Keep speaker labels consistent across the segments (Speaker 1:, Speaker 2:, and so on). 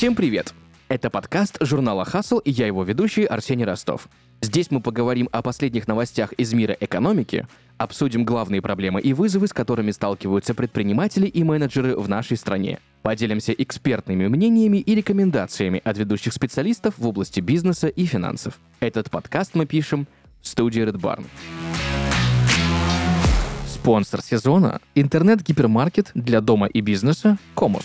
Speaker 1: Всем привет! Это подкаст журнала «Хасл» и я его ведущий Арсений Ростов. Здесь мы поговорим о последних новостях из мира экономики, обсудим главные проблемы и вызовы, с которыми сталкиваются предприниматели и менеджеры в нашей стране. Поделимся экспертными мнениями и рекомендациями от ведущих специалистов в области бизнеса и финансов. Этот подкаст мы пишем в студии Red Barn. Спонсор сезона – интернет-гипермаркет для дома и бизнеса «Комус».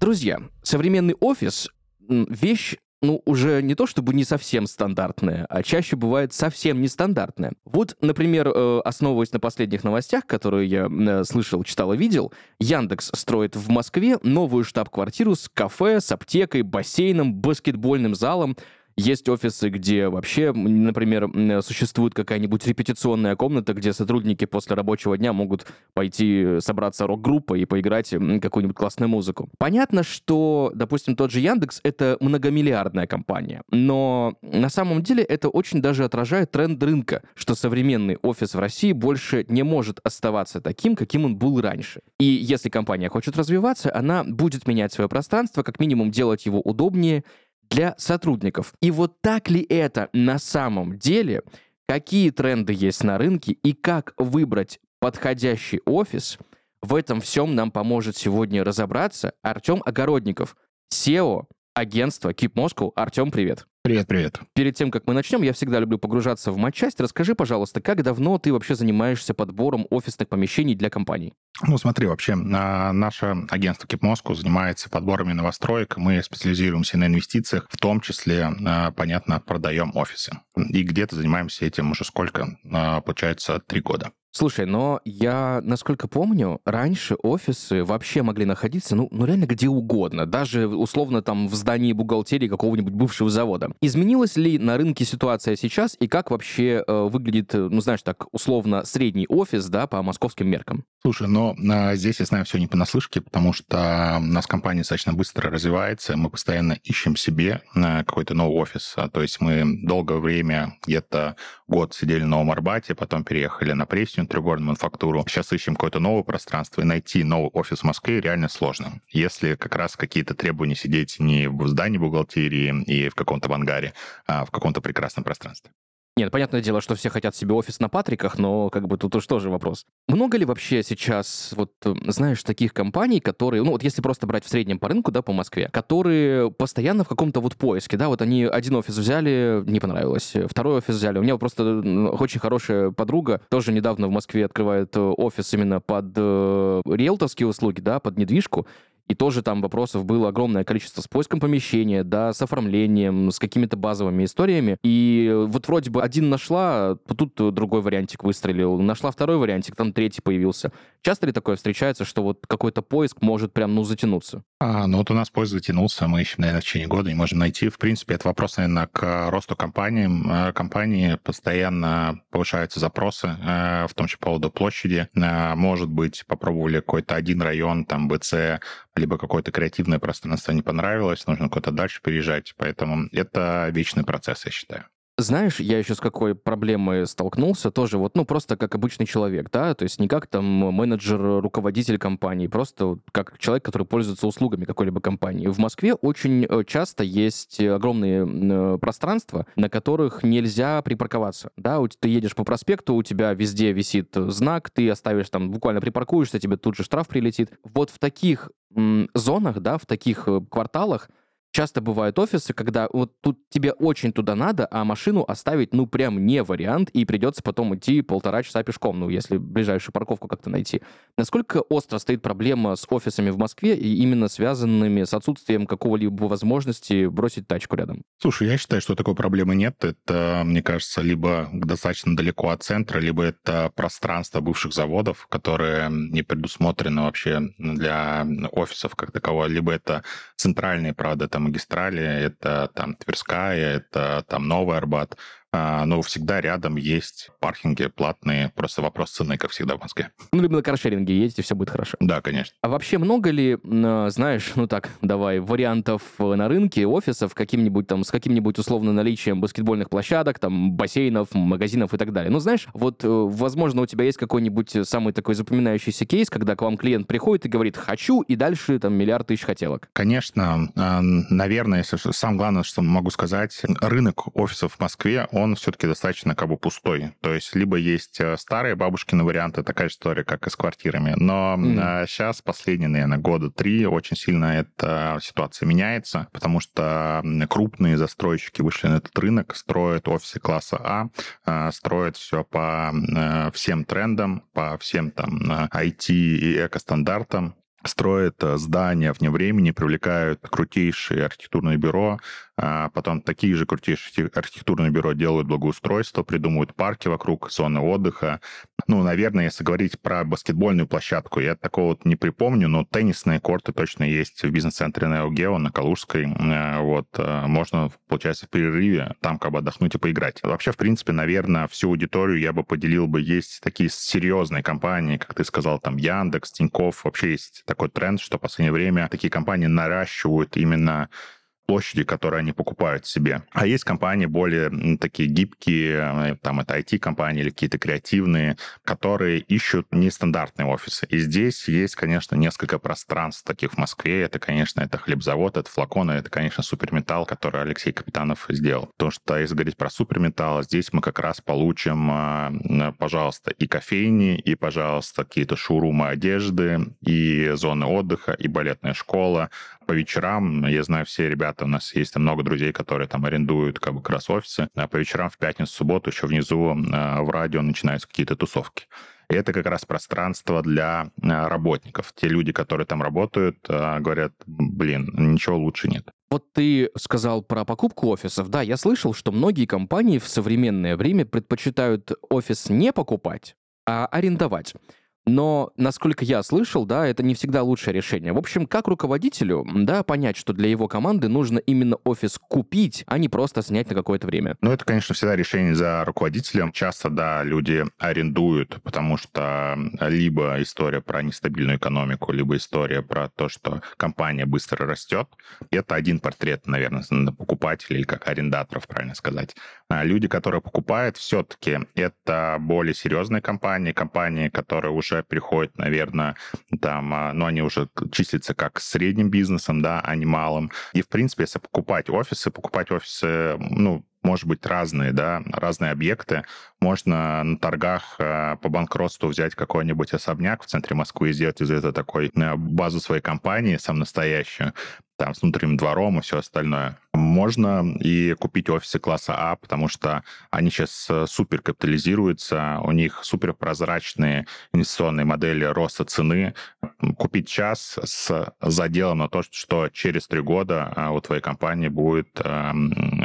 Speaker 1: Друзья, современный офис – вещь ну, уже не то чтобы не совсем стандартная, а чаще бывает совсем нестандартная. Вот, например, э, основываясь на последних новостях, которые я э, слышал, читал и видел, Яндекс строит в Москве новую штаб-квартиру с кафе, с аптекой, бассейном, баскетбольным залом, есть офисы, где вообще, например, существует какая-нибудь репетиционная комната, где сотрудники после рабочего дня могут пойти собраться рок-группой и поиграть какую-нибудь классную музыку. Понятно, что, допустим, тот же Яндекс — это многомиллиардная компания, но на самом деле это очень даже отражает тренд рынка, что современный офис в России больше не может оставаться таким, каким он был раньше. И если компания хочет развиваться, она будет менять свое пространство, как минимум делать его удобнее, для сотрудников. И вот так ли это на самом деле? Какие тренды есть на рынке и как выбрать подходящий офис? В этом всем нам поможет сегодня разобраться Артем Огородников, SEO агентства Keep Moscow. Артем, привет.
Speaker 2: Привет, привет.
Speaker 1: Перед тем, как мы начнем, я всегда люблю погружаться в матчасть. Расскажи, пожалуйста, как давно ты вообще занимаешься подбором офисных помещений для компаний?
Speaker 2: Ну, смотри, вообще, а, наше агентство Moscow занимается подборами новостроек. Мы специализируемся на инвестициях, в том числе, а, понятно, продаем офисы. И где-то занимаемся этим уже сколько? А, получается, три года.
Speaker 1: Слушай, но я, насколько помню, раньше офисы вообще могли находиться, ну, ну реально где угодно, даже условно там в здании бухгалтерии какого-нибудь бывшего завода. Изменилась ли на рынке ситуация сейчас и как вообще э, выглядит, ну, знаешь, так условно средний офис, да, по московским меркам?
Speaker 2: Слушай, но а, здесь я знаю все не понаслышке, потому что у нас компания достаточно быстро развивается, мы постоянно ищем себе а, какой-то новый офис. А, то есть мы долгое время, где-то год сидели на Новом Арбате, потом переехали на Пресню, трехгорную мануфактуру. Сейчас ищем какое-то новое пространство, и найти новый офис в Москве реально сложно. Если как раз какие-то требования сидеть не в здании бухгалтерии и в каком-то ангаре, а в каком-то прекрасном пространстве.
Speaker 1: Нет, понятное дело, что все хотят себе офис на Патриках, но как бы тут уж тоже вопрос. Много ли вообще сейчас, вот, знаешь, таких компаний, которые, ну вот если просто брать в среднем по рынку, да, по Москве, которые постоянно в каком-то вот поиске, да, вот они один офис взяли, не понравилось, второй офис взяли. У меня просто очень хорошая подруга, тоже недавно в Москве открывает э, офис именно под э, риэлторские услуги, да, под недвижку, и тоже там вопросов было огромное количество с поиском помещения, да, с оформлением, с какими-то базовыми историями. И вот вроде бы один нашла, тут другой вариантик выстрелил, нашла второй вариантик, там третий появился. Часто ли такое встречается, что вот какой-то поиск может прям, ну, затянуться?
Speaker 2: А, ну вот у нас поиск затянулся, мы ищем, наверное, в течение года, не можем найти. В принципе, это вопрос, наверное, к росту компании. Э, компании постоянно повышаются запросы, э, в том числе по поводу площади. Э, может быть, попробовали какой-то один район, там, БЦ, либо какое-то креативное пространство не понравилось, нужно куда-то дальше переезжать. Поэтому это вечный процесс, я считаю.
Speaker 1: Знаешь, я еще с какой проблемой столкнулся, тоже вот, ну, просто как обычный человек, да, то есть не как там менеджер, руководитель компании, просто как человек, который пользуется услугами какой-либо компании. В Москве очень э, часто есть огромные э, пространства, на которых нельзя припарковаться, да, ты едешь по проспекту, у тебя везде висит знак, ты оставишь там, буквально припаркуешься, тебе тут же штраф прилетит. Вот в таких зонах, да, в таких э, кварталах часто бывают офисы, когда вот тут тебе очень туда надо, а машину оставить, ну, прям не вариант, и придется потом идти полтора часа пешком, ну, если ближайшую парковку как-то найти. Насколько остро стоит проблема с офисами в Москве и именно связанными с отсутствием какого-либо возможности бросить тачку рядом?
Speaker 2: Слушай, я считаю, что такой проблемы нет. Это, мне кажется, либо достаточно далеко от центра, либо это пространство бывших заводов, которые не предусмотрены вообще для офисов как такового, либо это центральные, правда, там магистрали, это там Тверская, это там Новый Арбат. А, но всегда рядом есть паркинги платные, просто вопрос цены, как всегда в Москве.
Speaker 1: Ну, либо на каршеринге ездите, все будет хорошо.
Speaker 2: Да, конечно.
Speaker 1: А вообще много ли, знаешь, ну так, давай, вариантов на рынке офисов каким-нибудь там, с каким-нибудь условно наличием баскетбольных площадок, там, бассейнов, магазинов и так далее? Ну, знаешь, вот, э, возможно, у тебя есть какой-нибудь самый такой запоминающийся кейс, когда к вам клиент приходит и говорит «хочу», и дальше там миллиард тысяч хотелок.
Speaker 2: Конечно. Наверное, если самое главное, что могу сказать, рынок офисов в Москве, он все-таки достаточно как бы пустой. То есть либо есть э, старые бабушкины варианты, такая история, как и с квартирами, но mm. сейчас последние, наверное, года три очень сильно эта ситуация меняется, потому что крупные застройщики вышли на этот рынок, строят офисы класса А, а строят все по э, всем трендам, по всем там IT и эко-стандартам, строят э, здания вне времени, привлекают крутейшие архитектурные бюро, а потом такие же крутейшие архитектурные бюро делают благоустройство, придумывают парки вокруг, зоны отдыха. Ну, наверное, если говорить про баскетбольную площадку, я такого вот не припомню, но теннисные корты точно есть в бизнес-центре Neo Geo на Калужской. Э, вот, э, можно, получается, в перерыве там как бы отдохнуть и поиграть. Вообще, в принципе, наверное, всю аудиторию я бы поделил бы. Есть такие серьезные компании, как ты сказал, там Яндекс, Тинькофф. Вообще есть такой тренд, что в последнее время такие компании наращивают именно площади, которые они покупают себе. А есть компании более такие гибкие, э, там это IT-компании или какие-то креативные, которые ищут нестандартные офисы. И здесь есть, конечно, несколько пространств таких в Москве. Это, конечно, это хлебзавод, это флаконы, это, конечно, суперметалл, который Алексей Капитанов сделал. Потому что, если говорить про суперметалл, здесь мы как раз получим, э, пожалуйста, и кофейни, и, пожалуйста, какие-то шоурумы одежды, и зоны отдыха, и балетная школа, по вечерам, я знаю, все ребята, у нас есть там много друзей, которые там арендуют как бы как раз офисы, а по вечерам в пятницу, субботу еще внизу э, в радио начинаются какие-то тусовки. И это как раз пространство для э, работников. Те люди, которые там работают, э, говорят, блин, ничего лучше нет.
Speaker 1: Вот ты сказал про покупку офисов. Да, я слышал, что многие компании в современное время предпочитают офис не покупать, а арендовать. Но, насколько я слышал, да, это не всегда лучшее решение. В общем, как руководителю, да, понять, что для его команды нужно именно офис купить, а не просто снять на какое-то время.
Speaker 2: Ну, это, конечно, всегда решение за руководителем. Часто, да, люди арендуют, потому что либо история про нестабильную экономику, либо история про то, что компания быстро растет. Это один портрет, наверное, покупателей, как арендаторов, правильно сказать. А люди, которые покупают, все-таки это более серьезные компании, компании, которые уже уже переходят, наверное, там, а, но они уже числятся как средним бизнесом, да, а не малым. И, в принципе, если покупать офисы, покупать офисы, ну, может быть, разные, да, разные объекты. Можно на торгах э, по банкротству взять какой-нибудь особняк в центре Москвы и сделать из этого такой э, базу своей компании, сам настоящую, там, с внутренним двором и все остальное. Можно и купить офисы класса А, потому что они сейчас э, супер капитализируются, у них супер прозрачные инвестиционные модели роста цены. Купить час с заделом на то, что через три года у твоей компании будет э,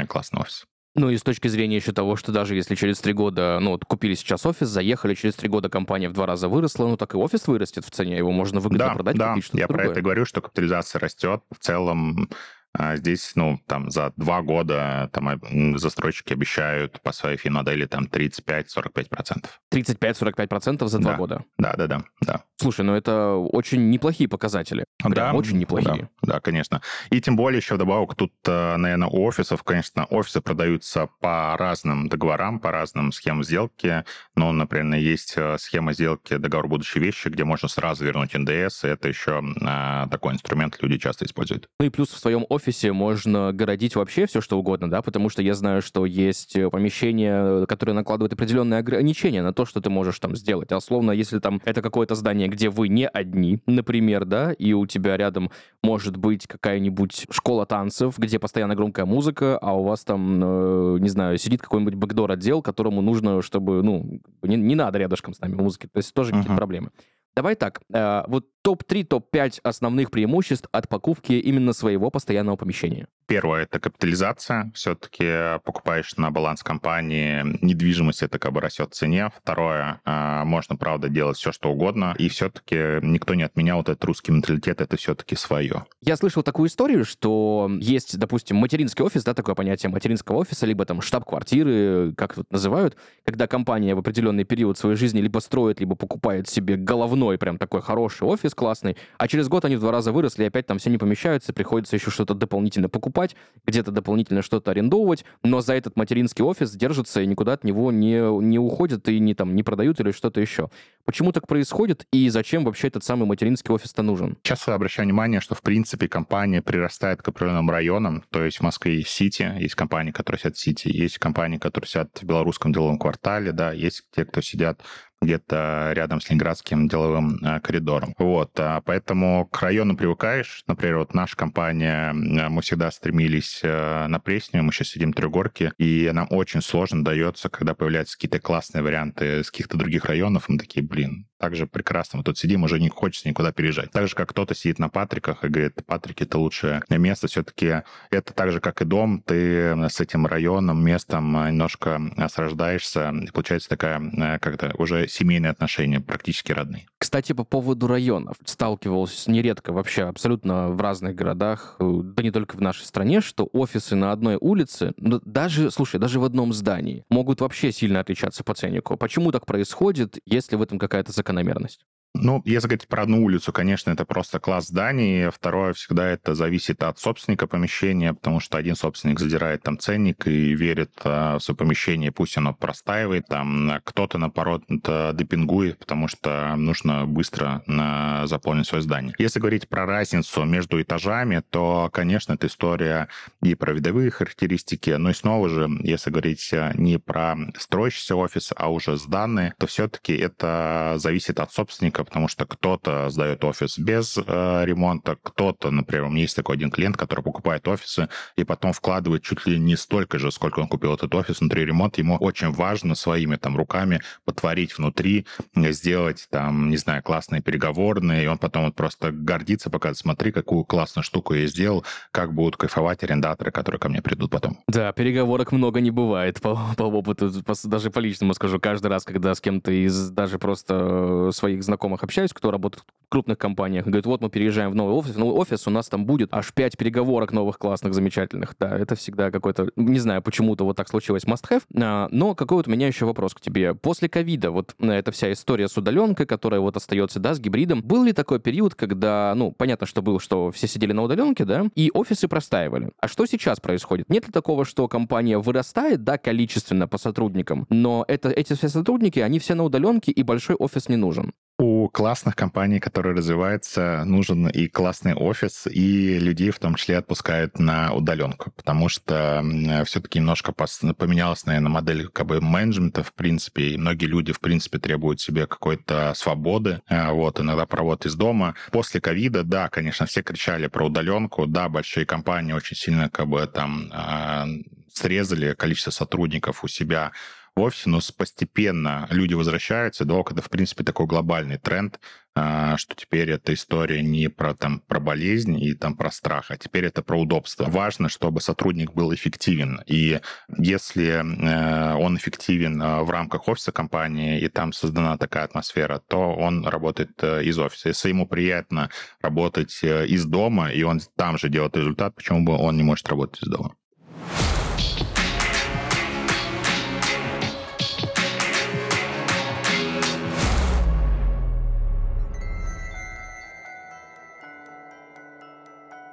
Speaker 2: классный офис.
Speaker 1: Ну и с точки зрения еще того, что даже если через три года, ну вот купили сейчас офис, заехали, через три года компания в два раза выросла, ну так и офис вырастет в цене, его можно выгодно
Speaker 2: да,
Speaker 1: продать,
Speaker 2: да,
Speaker 1: что-то
Speaker 2: я
Speaker 1: другое.
Speaker 2: про это говорю, что капитализация растет. В целом а здесь, ну, там, за два года там застройщики обещают по своей финмодели там 35-45%.
Speaker 1: 35-45% за два
Speaker 2: да.
Speaker 1: года?
Speaker 2: Да, да, да, да.
Speaker 1: Слушай, ну это очень неплохие показатели. Прям да, очень неплохие.
Speaker 2: Да, да, конечно. И тем более еще вдобавок тут, э, наверное, у офисов, конечно, офисы продаются по разным договорам, по разным схемам сделки. Ну, например, есть э, схема сделки договор будущей вещи, где можно сразу вернуть НДС, и это еще а, такой инструмент люди часто используют.
Speaker 1: Ну и плюс в своем офисе офисе можно городить вообще все, что угодно, да, потому что я знаю, что есть э, помещения, которые накладывают определенные ограничения на то, что ты можешь там сделать. А условно, если там это какое-то здание, где вы не одни, например, да, и у тебя рядом может быть какая-нибудь школа танцев, где постоянно громкая музыка, а у вас там, э, не знаю, сидит какой-нибудь бэкдор отдел, которому нужно, чтобы, ну, не, не надо рядышком с нами музыки. То есть тоже uh-huh. какие-то проблемы. Давай так, э, вот топ-3, топ-5 основных преимуществ от покупки именно своего постоянного помещения?
Speaker 2: Первое — это капитализация. Все-таки покупаешь на баланс компании, недвижимость это как бы растет в цене. Второе, а, можно, правда, делать все, что угодно. И все-таки никто не отменял вот этот русский менталитет, это все-таки свое.
Speaker 1: Я слышал такую историю, что есть, допустим, материнский офис, да, такое понятие материнского офиса, либо там штаб-квартиры, как тут называют, когда компания в определенный период своей жизни либо строит, либо покупает себе головной прям такой хороший офис классный, а через год они в два раза выросли, и опять там все не помещаются, приходится еще что-то дополнительно покупать, где-то дополнительно что-то арендовывать, но за этот материнский офис держатся и никуда от него не, не уходят и не, там, не продают или что-то еще. Почему так происходит и зачем вообще этот самый материнский офис-то нужен?
Speaker 2: Часто обращаю внимание, что в принципе компания прирастает к определенным районам, то есть в Москве есть Сити, есть компании, которые сидят в Сити, есть компании, которые сидят в белорусском деловом квартале, да, есть те, кто сидят где-то рядом с Ленинградским деловым э, коридором. Вот, а поэтому к району привыкаешь. Например, вот наша компания, э, мы всегда стремились э, на Пресню, мы сейчас сидим в Трехгорке, и нам очень сложно дается, когда появляются какие-то классные варианты с каких-то других районов, мы такие, блин, так же прекрасно. Мы тут сидим, уже не хочется никуда переезжать. Так же, как кто-то сидит на Патриках и говорит, Патрики — это лучшее место. Все-таки это так же, как и дом. Ты с этим районом, местом немножко срождаешься. И получается такая, как-то уже семейные отношения, практически родные.
Speaker 1: Кстати, по поводу районов. Сталкивался нередко вообще абсолютно в разных городах, э, да не только в нашей стране, что офисы на одной улице, даже, слушай, даже в одном здании, могут вообще сильно отличаться по ценнику. Почему так происходит, если в этом какая-то закономерность? закономерность.
Speaker 2: Ну, если говорить про одну улицу, конечно, это просто класс зданий. Второе, всегда это зависит от собственника помещения, потому что один собственник задирает там ценник и верит а, в свое помещение, пусть оно простаивает. Там кто-то, наоборот, депингует, потому что нужно быстро а, заполнить свое здание. Если говорить про разницу между этажами, то, конечно, это история и про видовые характеристики, но и снова же, если говорить а, не про строящийся офис, а уже сданные, то все-таки это зависит от собственника, риска, потому что кто-то сдает офис без э, ремонта, кто-то, например, у меня есть такой один клиент, который покупает офисы и потом вкладывает чуть ли не столько же, сколько он купил этот офис внутри ремонта. Ему очень важно своими там руками потворить внутри, сделать там, не знаю, классные переговорные, и он потом вот просто гордится, показывает, смотри, какую классную штуку я сделал, как будут кайфовать арендаторы, которые ко мне придут потом.
Speaker 1: Да, переговорок много не бывает по, по опыту, по, даже по личному скажу. Каждый раз, когда с кем-то из даже просто своих знакомых знакомых общаюсь, кто работает в крупных компаниях, говорит, вот мы переезжаем в новый офис, новый офис, у нас там будет аж пять переговорок новых классных, замечательных. Да, это всегда какой-то, не знаю, почему-то вот так случилось must-have, а, но какой вот у меня еще вопрос к тебе. После ковида, вот э, эта вся история с удаленкой, которая вот остается, да, с гибридом, был ли такой период, когда, ну, понятно, что был, что все сидели на удаленке, да, и офисы простаивали. А что сейчас происходит? Нет ли такого, что компания вырастает, да, количественно по сотрудникам, но это, эти все сотрудники, они все на удаленке, и большой офис не нужен?
Speaker 2: У классных компаний, которые развиваются, нужен и классный офис, и людей в том числе отпускают на удаленку, потому что все-таки немножко поменялась, наверное, модель как бы менеджмента, в принципе, и многие люди, в принципе, требуют себе какой-то свободы, э, вот, иногда провод из дома. После ковида, да, конечно, все кричали про удаленку, да, большие компании очень сильно как бы там а, срезали количество сотрудников у себя в офисе, но постепенно люди возвращаются. Долг это, в принципе, такой глобальный тренд, а, что теперь эта история не про, там, про болезнь и там, про страх, а теперь это про удобство. Важно, чтобы сотрудник был эффективен. И если э, он эффективен э, в рамках офиса компании, и там создана такая атмосфера, то он работает э, из офиса. Если ему приятно работать из дома, и он там же делает результат, почему бы он не может работать из дома?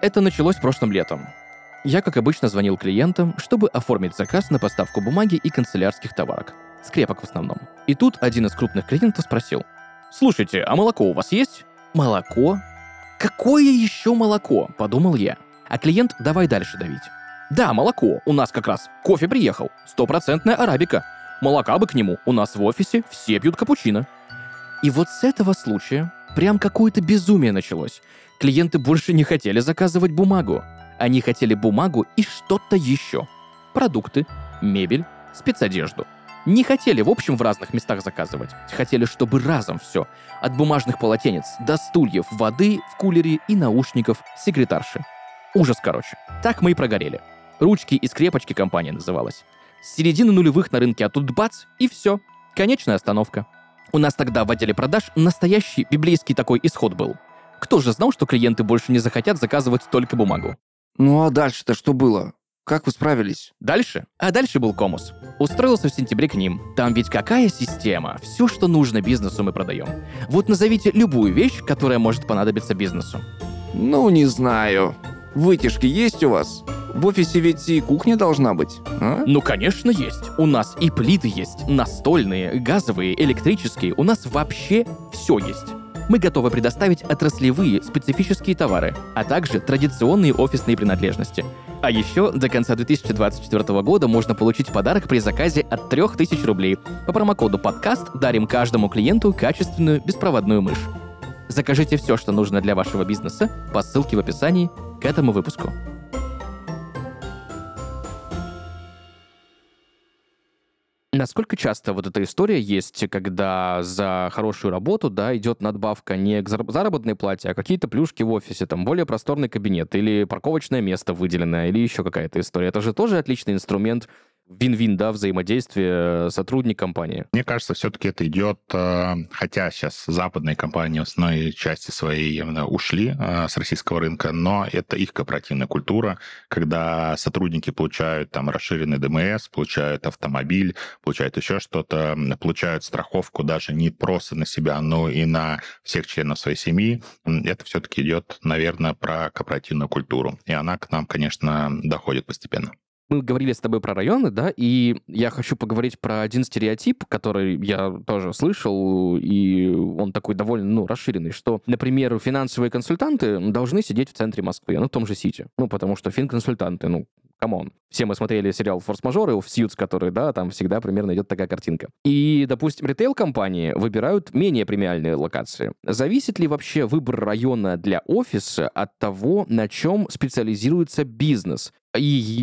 Speaker 1: Это началось прошлым летом. Я, как обычно, звонил клиентам, чтобы оформить заказ на поставку бумаги и канцелярских товарок. Скрепок в основном. И тут один из крупных клиентов спросил. «Слушайте, а молоко у вас есть?» «Молоко? Какое еще молоко?» – подумал я. А клиент давай дальше давить. «Да, молоко. У нас как раз кофе приехал. Стопроцентная арабика. Молока бы к нему. У нас в офисе все пьют капучино». И вот с этого случая прям какое-то безумие началось. Клиенты больше не хотели заказывать бумагу. Они хотели бумагу и что-то еще. Продукты, мебель, спецодежду. Не хотели, в общем, в разных местах заказывать. Хотели, чтобы разом все. От бумажных полотенец до стульев, воды в кулере и наушников секретарши. Ужас, короче. Так мы и прогорели. Ручки и скрепочки компания называлась. С середины нулевых на рынке, а тут бац, и все. Конечная остановка. У нас тогда в отделе продаж настоящий библейский такой исход был. Кто же знал, что клиенты больше не захотят заказывать только бумагу?
Speaker 3: Ну а дальше-то что было? Как вы справились?
Speaker 1: Дальше? А дальше был Комус. Устроился в сентябре к ним. Там ведь какая система? Все, что нужно бизнесу, мы продаем. Вот назовите любую вещь, которая может понадобиться бизнесу.
Speaker 3: Ну, не знаю. Вытяжки есть у вас? В офисе ведь и кухня должна быть, а?
Speaker 1: Ну, конечно, есть. У нас и плиты есть, настольные, газовые, электрические. У нас вообще все есть. Мы готовы предоставить отраслевые специфические товары, а также традиционные офисные принадлежности. А еще до конца 2024 года можно получить подарок при заказе от 3000 рублей. По промокоду подкаст дарим каждому клиенту качественную беспроводную мышь. Закажите все, что нужно для вашего бизнеса по ссылке в описании к этому выпуску. Насколько часто вот эта история есть, когда за хорошую работу, да, идет надбавка не к заработной плате, а какие-то плюшки в офисе, там, более просторный кабинет или парковочное место выделенное, или еще какая-то история. Это же тоже отличный инструмент вин-вин, да, взаимодействие сотрудник компании.
Speaker 2: Мне кажется, все-таки это идет, э, хотя сейчас западные компании в основной части своей ушли э, с российского рынка, но это их корпоративная культура, когда сотрудники получают там расширенный ДМС, получают автомобиль, получают еще что-то, получают страховку даже не просто на себя, но и на всех членов своей семьи. Это все-таки идет, наверное, про корпоративную культуру. И она к нам, конечно, доходит постепенно
Speaker 1: мы говорили с тобой про районы, да, и я хочу поговорить про один стереотип, который я тоже слышал, и он такой довольно, ну, расширенный, что, например, финансовые консультанты должны сидеть в центре Москвы, ну, в том же Сити. Ну, потому что финконсультанты, ну, come on. Все мы смотрели сериал «Форс-мажоры» в Сьюз, который, да, там всегда примерно идет такая картинка. И, допустим, ритейл-компании выбирают менее премиальные локации. Зависит ли вообще выбор района для офиса от того, на чем специализируется бизнес? И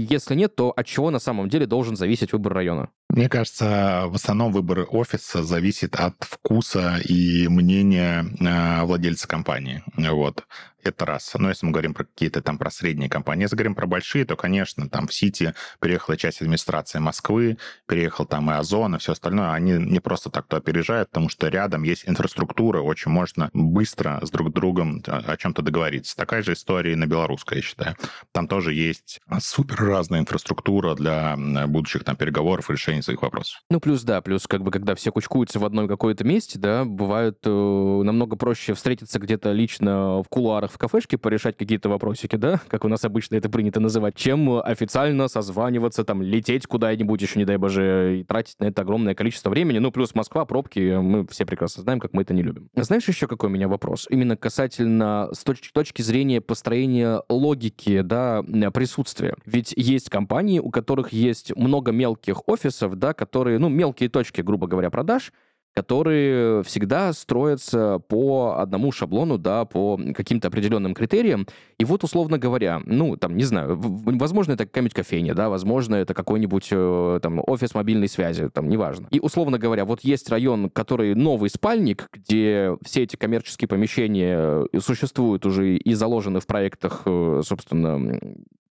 Speaker 1: если нет, то от чего на самом деле должен зависеть выбор района?
Speaker 2: Мне кажется, в основном выбор офиса зависит от вкуса и мнения э, владельца компании. Вот. Это раз. Но если мы говорим про какие-то там про средние компании, если говорим про большие, то, конечно, там в Сити переехала часть администрации Москвы, переехал там и Озон, и все остальное. Они не просто так то опережают, потому что рядом есть инфраструктура, очень можно быстро с друг другом о чем-то договориться. Такая же история и на белорусской, я считаю. Там тоже есть супер разная инфраструктура для будущих там переговоров и решения своих вопросов.
Speaker 1: Ну, плюс, да, плюс как бы, когда все кучкуются в одном какое-то месте, да, бывает э, намного проще встретиться где-то лично в кулуарах в кафешке порешать какие-то вопросики, да, как у нас обычно это принято называть, чем официально созваниваться, там, лететь куда-нибудь, еще не дай боже, и тратить на это огромное количество времени. Ну, плюс Москва, пробки, мы все прекрасно знаем, как мы это не любим. Знаешь еще какой у меня вопрос? Именно касательно с точки, точки зрения построения логики, да, присутствия. Ведь есть компании, у которых есть много мелких офисов, да, которые, ну, мелкие точки, грубо говоря, продаж, которые всегда строятся по одному шаблону, да, по каким-то определенным критериям. И вот, условно говоря, ну, там, не знаю, возможно, это какая-нибудь кофейня, да, возможно, это какой-нибудь э, там офис мобильной связи, там, неважно. И, условно говоря, вот есть район, который новый спальник, где все эти коммерческие помещения э, существуют уже и заложены в проектах, э, собственно,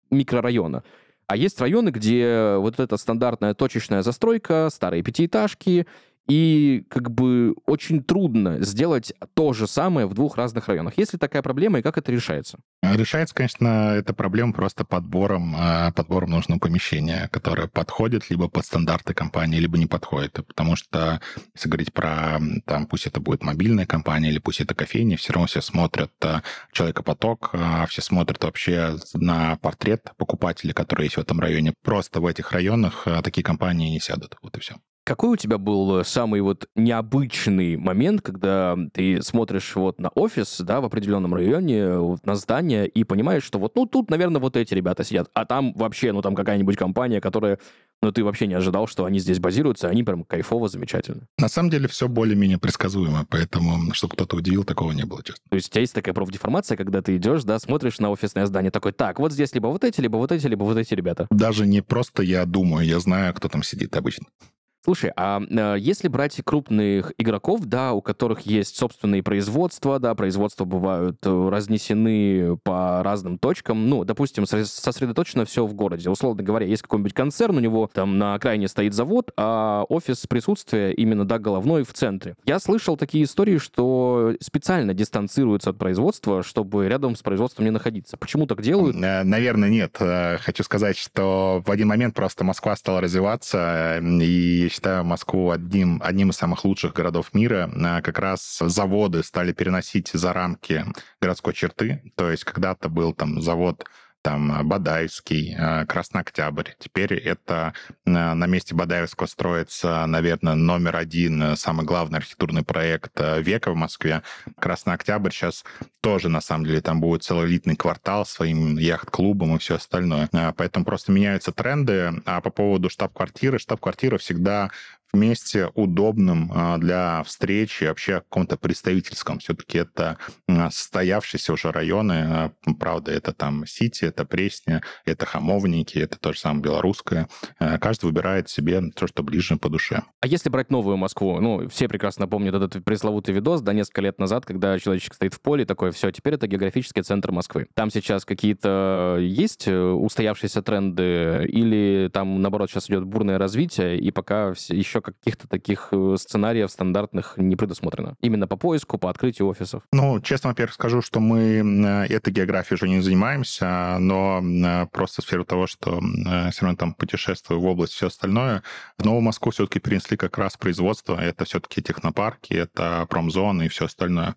Speaker 1: микрорайона. А есть районы, где вот эта стандартная точечная застройка, старые пятиэтажки, и как бы очень трудно сделать то же самое в двух разных районах. Есть ли такая проблема и как это решается?
Speaker 2: Решается, конечно, эта проблема просто подбором, а, подбором нужного помещения, которое подходит либо под стандарты компании, либо не подходит. Потому что, если говорить про, там, пусть это будет мобильная компания или пусть это кофейня, все равно все смотрят а, человекопоток, а, все смотрят вообще на портрет покупателя, который есть в этом районе. Просто в этих районах такие компании не сядут. Вот и все.
Speaker 1: Какой у тебя был э, самый вот необычный момент, когда ты смотришь вот на офис, да, в определенном районе, вот на здание, и понимаешь, что вот, ну, тут, наверное, вот эти ребята сидят, а там вообще, ну, там какая-нибудь компания, которая, ну, ты вообще не ожидал, что они здесь базируются, они прям кайфово, замечательно.
Speaker 2: На самом деле все более-менее предсказуемо, поэтому, чтобы кто-то удивил, такого не было, честно.
Speaker 1: То есть у тебя есть такая профдеформация, когда ты идешь, да, смотришь на офисное здание, такой, так, вот здесь либо вот эти, либо вот эти, либо вот эти ребята.
Speaker 2: Даже не просто я думаю, я знаю, кто там сидит обычно.
Speaker 1: Слушай, а э, если брать крупных игроков, да, у которых есть собственные производства, да, производства бывают э, разнесены по разным точкам, ну, допустим, сосредоточено все в городе. Условно говоря, есть какой-нибудь концерн, у него там на окраине стоит завод, а офис присутствия именно, да, головной в центре. Я слышал такие истории, что специально дистанцируются от производства, чтобы рядом с производством не находиться. Почему так делают?
Speaker 2: Э, наверное, нет. Хочу сказать, что в один момент просто Москва стала развиваться, и считаю Москву одним, одним из самых лучших городов мира. А, как раз заводы стали переносить за рамки городской черты. То есть когда-то был там завод там Бадаевский, а, Красный Октябрь. Теперь это а, на месте Бадаевского строится, наверное, номер один, самый главный архитектурный проект века в Москве. Красный Октябрь сейчас тоже, на самом деле, там будет целый элитный квартал с своим яхт-клубом и все остальное. Поэтому просто меняются тренды. А по поводу штаб-квартиры, штаб-квартира всегда месте удобным а, для встречи, вообще каком-то представительском. Все-таки это состоявшиеся уже районы. А, правда, это там Сити, это Пресня, это Хамовники, это то же самое Белорусское. А, каждый выбирает себе то, что ближе по душе.
Speaker 1: А если брать новую Москву? Ну, все прекрасно помнят этот пресловутый видос, да, несколько лет назад, когда человечек стоит в поле, такой, все, теперь это географический центр Москвы. Там сейчас какие-то есть э, устоявшиеся тренды или там, наоборот, сейчас идет бурное развитие, и пока еще каких-то таких э, сценариев стандартных не предусмотрено. Именно по поиску, по открытию офисов.
Speaker 2: Ну, честно, во-первых, скажу, что мы э, этой географией уже не занимаемся, но э, просто в сферу того, что все равно там путешествую в область, все остальное, в Новую Москву все-таки перенесли как раз производство. Это все-таки технопарки, это промзоны и все остальное.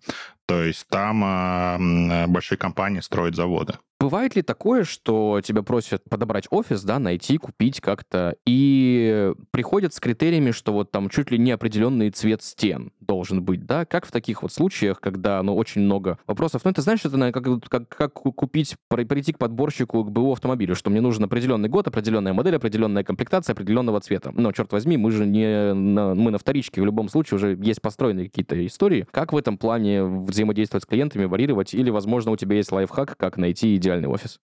Speaker 2: То есть там большие компании строят заводы.
Speaker 1: Бывает ли такое, что тебя просят подобрать офис, да, найти, купить как-то, и приходят с критериями, что вот там чуть ли не определенный цвет стен должен быть, да? Как в таких вот случаях, когда, ну, очень много вопросов? Ну, это, знаешь, это наверное, как, как, как купить, прийти к подборщику к БУ автомобилю, что мне нужен определенный год, определенная модель, определенная комплектация определенного цвета. Но, черт возьми, мы же не на, мы на вторичке, в любом случае уже есть построенные какие-то истории. Как в этом плане взаимодействовать с клиентами, варьировать? Или, возможно, у тебя есть лайфхак, как найти идеальный офис?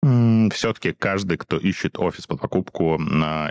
Speaker 2: Все-таки каждый, кто ищет офис под покупку,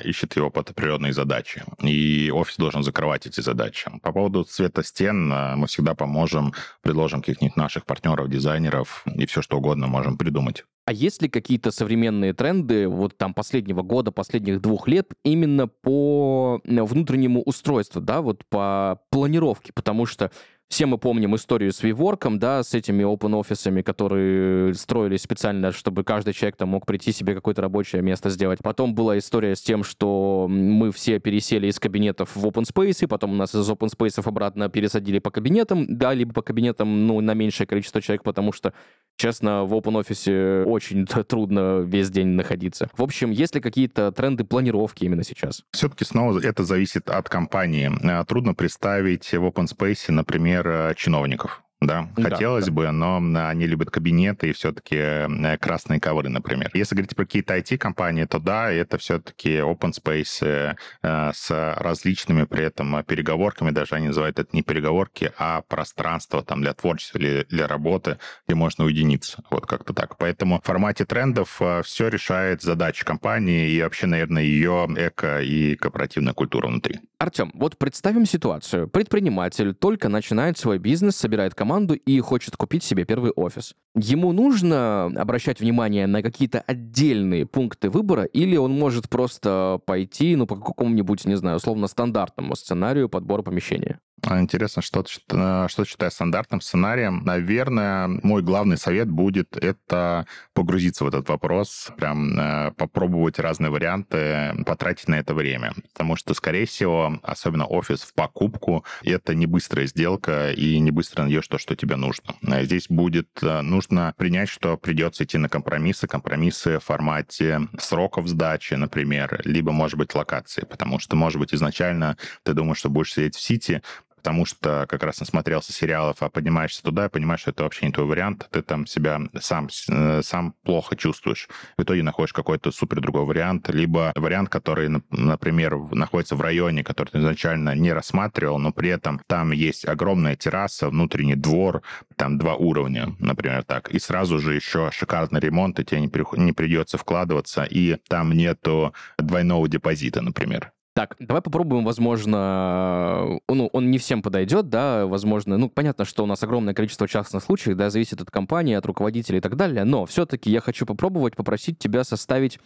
Speaker 2: ищет его под определенные задачи. И офис должен закрывать эти задачи. По поводу цвета стен а, мы всегда поможем, предложим каких-нибудь наших партнеров, дизайнеров и все что угодно можем придумать.
Speaker 1: А есть ли какие-то современные тренды вот там последнего года, последних двух лет именно по внутреннему устройству, да, вот по планировке? Потому что все мы помним историю с WeWork, да, с этими open офисами, которые строились специально, чтобы каждый человек там мог прийти себе какое-то рабочее место сделать. Потом была история с тем, что мы все пересели из кабинетов в open space, потом у нас из open space обратно пересадили по кабинетам, да, либо по кабинетам, ну, на меньшее количество человек, потому что Честно, в open офисе очень трудно весь день находиться. В общем, есть ли какие-то тренды планировки именно сейчас?
Speaker 2: Все-таки снова это зависит от компании. Э, трудно представить в open space, например, э, чиновников да, хотелось да, бы, но они любят кабинеты и все-таки э, красные ковры, например. Если говорить про какие-то IT-компании, то да, это все-таки open space э, э, с различными при этом переговорками, даже они называют это не переговорки, а пространство там для творчества или для работы, где можно уединиться. Вот как-то так. Поэтому в формате трендов все решает задачи компании и вообще, наверное, ее эко- и корпоративная культура внутри.
Speaker 1: Артем, вот представим ситуацию. Предприниматель только начинает свой бизнес, собирает команду и хочет купить себе первый офис. Ему нужно обращать внимание на какие-то отдельные пункты выбора, или он может просто пойти, ну, по какому-нибудь, не знаю, условно стандартному сценарию подбора помещения?
Speaker 2: А, интересно, что, э, что считаю стандартным сценарием. Наверное, мой главный совет будет это погрузиться в этот вопрос, прям э, попробовать разные варианты, потратить на это время. Потому что, скорее всего, особенно офис в покупку, это не быстрая сделка и не быстро найдешь то, что тебе нужно. Здесь будет нужно принять, что придется идти на компромиссы, компромиссы в формате сроков сдачи, например, либо, может быть, локации, потому что, может быть, изначально ты думаешь, что будешь сидеть в Сити, потому что как раз насмотрелся сериалов, а поднимаешься туда и понимаешь, что это вообще не твой вариант, ты там себя сам, э, сам плохо чувствуешь. В итоге находишь какой-то супер другой вариант, либо вариант, который, например, находится в районе, который ты изначально не рассматривал, но при этом там есть огромная терраса, внутренний двор, там два уровня, например, так, и сразу же еще шикарный ремонт, и тебе не, при, не придется вкладываться, и там нету двойного депозита, например.
Speaker 1: Так, давай попробуем, возможно, ну, он не всем подойдет, да, возможно, ну, понятно, что у нас огромное количество частных случаев, да, зависит от компании, от руководителя и так далее, но все-таки я хочу попробовать попросить тебя составить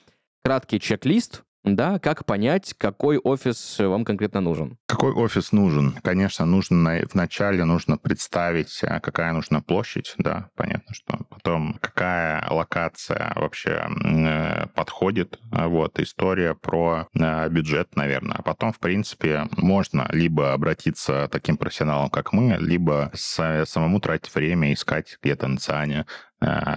Speaker 1: краткий чек-лист да, как понять, какой офис вам конкретно нужен?
Speaker 2: Какой офис нужен? Конечно, нужно вначале нужно представить, а, какая нужна площадь, да, понятно, что потом какая локация вообще э, подходит, а, вот, история про э, бюджет, наверное. А потом, в принципе, можно либо обратиться таким профессионалам, как мы, либо самому тратить время, искать где-то на циане Э,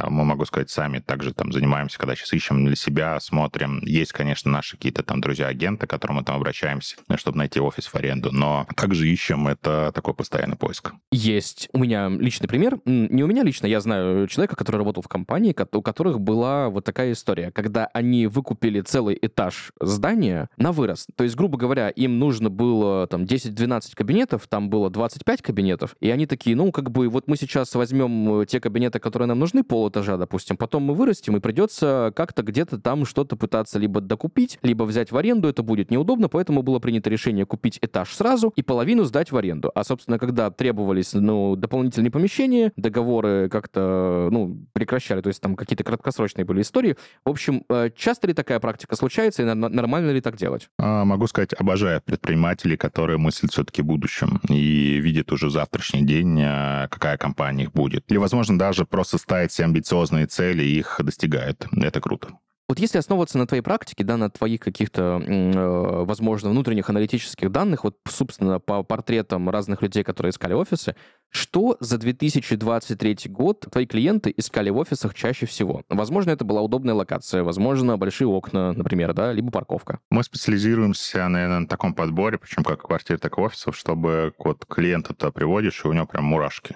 Speaker 2: мы, могу сказать, сами также там занимаемся, когда сейчас ищем для себя, смотрим. Есть, конечно, наши какие-то там друзья-агенты, к которым мы там обращаемся, чтобы найти офис в аренду, но также ищем, это такой постоянный поиск.
Speaker 1: Есть. У меня личный пример. Не у меня лично, я знаю человека, который работал в компании, у которых была вот такая история, когда они выкупили целый этаж здания на вырос. То есть, грубо говоря, им нужно было там 10-12 кабинетов, там было 25 кабинетов, и они такие, ну, как бы вот мы сейчас возьмем те кабинеты, которые нам нужны, нужны полэтажа, допустим, потом мы вырастем, и придется как-то где-то там что-то пытаться либо докупить, либо взять в аренду, это будет неудобно, поэтому было принято решение купить этаж сразу и половину сдать в аренду. А, собственно, когда требовались, ну, дополнительные помещения, договоры как-то, ну, прекращали, то есть там какие-то краткосрочные были истории. В общем, э, часто ли такая практика случается, и нормально ли так делать?
Speaker 2: А, могу сказать, обожаю предпринимателей, которые мыслят все-таки будущем и видят уже завтрашний день, э, какая компания их будет. Или, возможно, даже просто ставить ставит себе амбициозные цели и их достигает. Это круто.
Speaker 1: Вот если основываться на твоей практике, да, на твоих каких-то, э, возможно, внутренних аналитических данных, вот, собственно, по портретам разных людей, которые искали офисы, что за 2023 год твои клиенты искали в офисах чаще всего? Возможно, это была удобная локация, возможно, большие окна, например, да, либо парковка.
Speaker 2: Мы специализируемся, наверное, на таком подборе, причем как квартир, так и офисов, чтобы вот клиента туда приводишь, и у него прям мурашки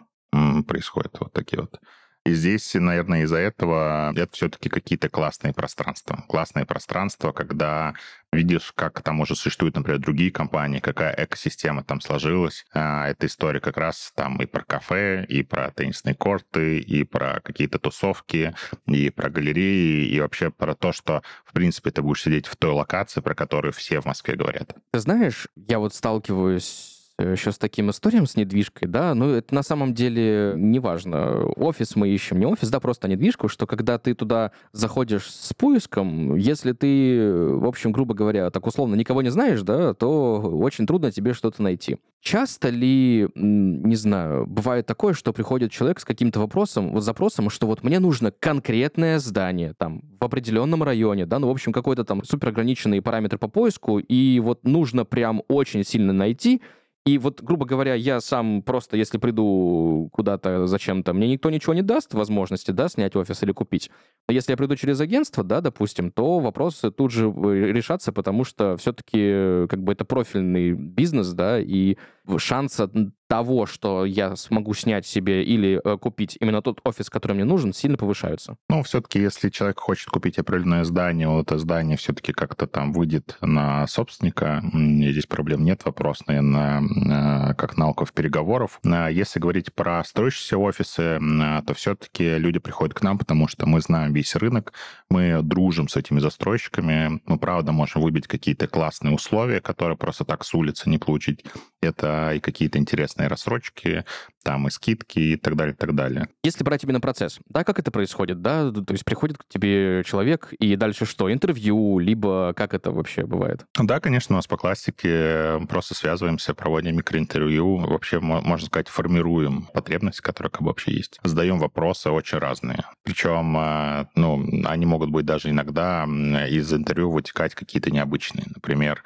Speaker 2: происходят вот такие вот. И здесь, наверное, из-за этого это все-таки какие-то классные пространства. Классные пространства, когда видишь, как там уже существуют, например, другие компании, какая экосистема там сложилась. А, эта история как раз там и про кафе, и про теннисные корты, и про какие-то тусовки, и про галереи, и вообще про то, что, в принципе, ты будешь сидеть в той локации, про которую все в Москве говорят.
Speaker 1: Ты знаешь, я вот сталкиваюсь еще с таким историям с недвижкой, да, ну, это на самом деле не важно. Офис мы ищем, не офис, да, просто недвижку, что когда ты туда заходишь с поиском, если ты, в общем, грубо говоря, так условно никого не знаешь, да, то очень трудно тебе что-то найти. Часто ли, не знаю, бывает такое, что приходит человек с каким-то вопросом, вот запросом, что вот мне нужно конкретное здание, там, в определенном районе, да, ну, в общем, какой-то там супер ограниченные параметры по поиску, и вот нужно прям очень сильно найти, и вот, грубо говоря, я сам просто, если приду куда-то зачем-то, мне никто ничего не даст возможности, да, снять офис или купить. Но если я приду через агентство, да, допустим, то вопросы тут же э, решатся, потому что все-таки э, как бы это профильный бизнес, да, и шанса того, что я смогу снять себе или э, купить именно тот офис, который мне нужен, сильно повышаются.
Speaker 2: Ну, все-таки, если человек хочет купить определенное здание, вот это здание все-таки как-то там выйдет на собственника, здесь проблем нет, вопрос, наверное, как налогов переговоров. А если говорить про строящиеся офисы, то все-таки люди приходят к нам, потому что мы знаем весь рынок, мы дружим с этими застройщиками, мы, правда, можем выбить какие-то классные условия, которые просто так с улицы не получить. Это и какие-то интересные интересные рассрочки, там и скидки и так далее, и так далее.
Speaker 1: Если брать именно процесс, да, как это происходит, да, то есть приходит к тебе человек, и дальше что, интервью, либо как это вообще бывает?
Speaker 2: Да, конечно, у нас по классике просто связываемся, проводим микроинтервью, вообще, можно сказать, формируем потребности, которые как бы вообще есть. Задаем вопросы очень разные. Причем, э, ну, они могут быть даже иногда из интервью вытекать какие-то необычные. Например,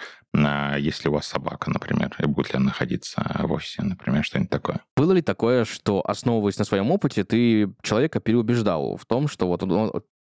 Speaker 2: если у вас собака, например, и будет ли она находиться в офисе, например, что-нибудь такое.
Speaker 1: Было ли такое, что, основываясь на своем опыте, ты человека переубеждал в том, что вот,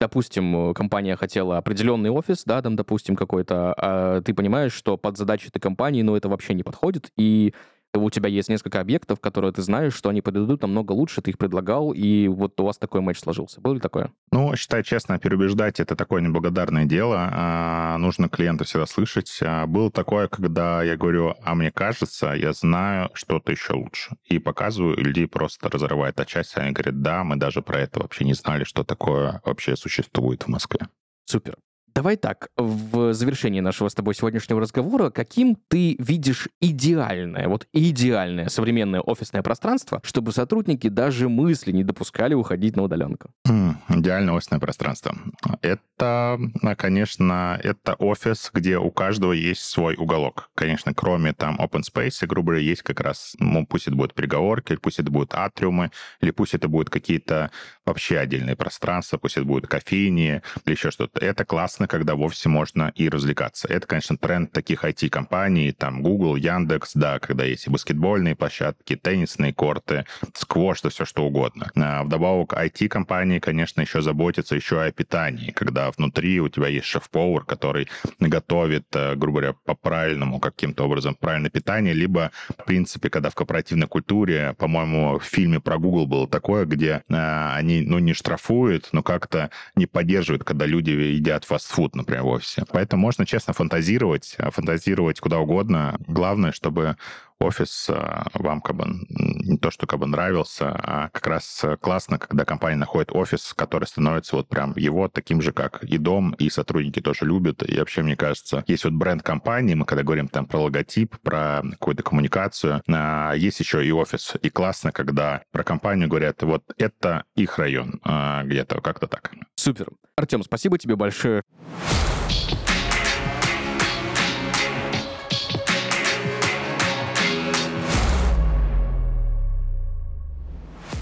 Speaker 1: допустим, компания хотела определенный офис, да, там, допустим, какой-то, а ты понимаешь, что под задачи этой компании, ну, это вообще не подходит, и у тебя есть несколько объектов, которые ты знаешь, что они подойдут намного лучше, ты их предлагал, и вот у вас такой матч сложился. Было ли такое?
Speaker 2: Ну, считай честно, переубеждать — это такое неблагодарное дело. А, нужно клиента всегда слышать. А, было такое, когда я говорю, а мне кажется, я знаю что-то еще лучше. И показываю, и людей просто разрывает от части. Они говорят, да, мы даже про это вообще не знали, что такое вообще существует в Москве.
Speaker 1: Супер. Давай так, в завершении нашего с тобой сегодняшнего разговора, каким ты видишь идеальное, вот идеальное современное офисное пространство, чтобы сотрудники даже мысли не допускали уходить на удаленку?
Speaker 2: М, Идеальное офисное пространство. Это, а, конечно, это офис, где у каждого есть свой уголок. Конечно, кроме там open space, грубо говоря, есть как раз, ну, пусть это будут переговорки, пусть это будут атриумы, или пусть это будут какие-то вообще отдельные пространства, пусть это будут кофейни или еще что-то. Это классно, когда в офисе можно и развлекаться. Это, конечно, тренд таких IT-компаний, там Google, Яндекс, да, когда есть и баскетбольные площадки, теннисные корты, сквош, да все что угодно. А Вдобавок IT-компании, конечно, еще заботятся еще и о питании, когда внутри у тебя есть шеф-повар, который готовит, э, грубо говоря, по правильному каким-то образом правильное питание, либо, в принципе, когда в корпоративной культуре, по-моему, в фильме про Google было такое, где э, они, ну, не штрафуют, но как-то не поддерживают, когда люди едят фастфуд, например, в офисе. Поэтому можно честно фантазировать, э, фантазировать куда угодно. Главное, чтобы офис э, вам как бы не то, что как бы нравился, а как раз э, классно, когда компания находит офис, который становится вот прям его таким же, как и дом, и сотрудники тоже любят. И вообще, мне кажется, есть вот бренд компании, мы когда говорим там про логотип, про какую-то коммуникацию, а, есть еще и офис. И классно, когда про компанию говорят, вот это их район а, где-то, как-то так.
Speaker 1: Супер. Артем, спасибо тебе большое.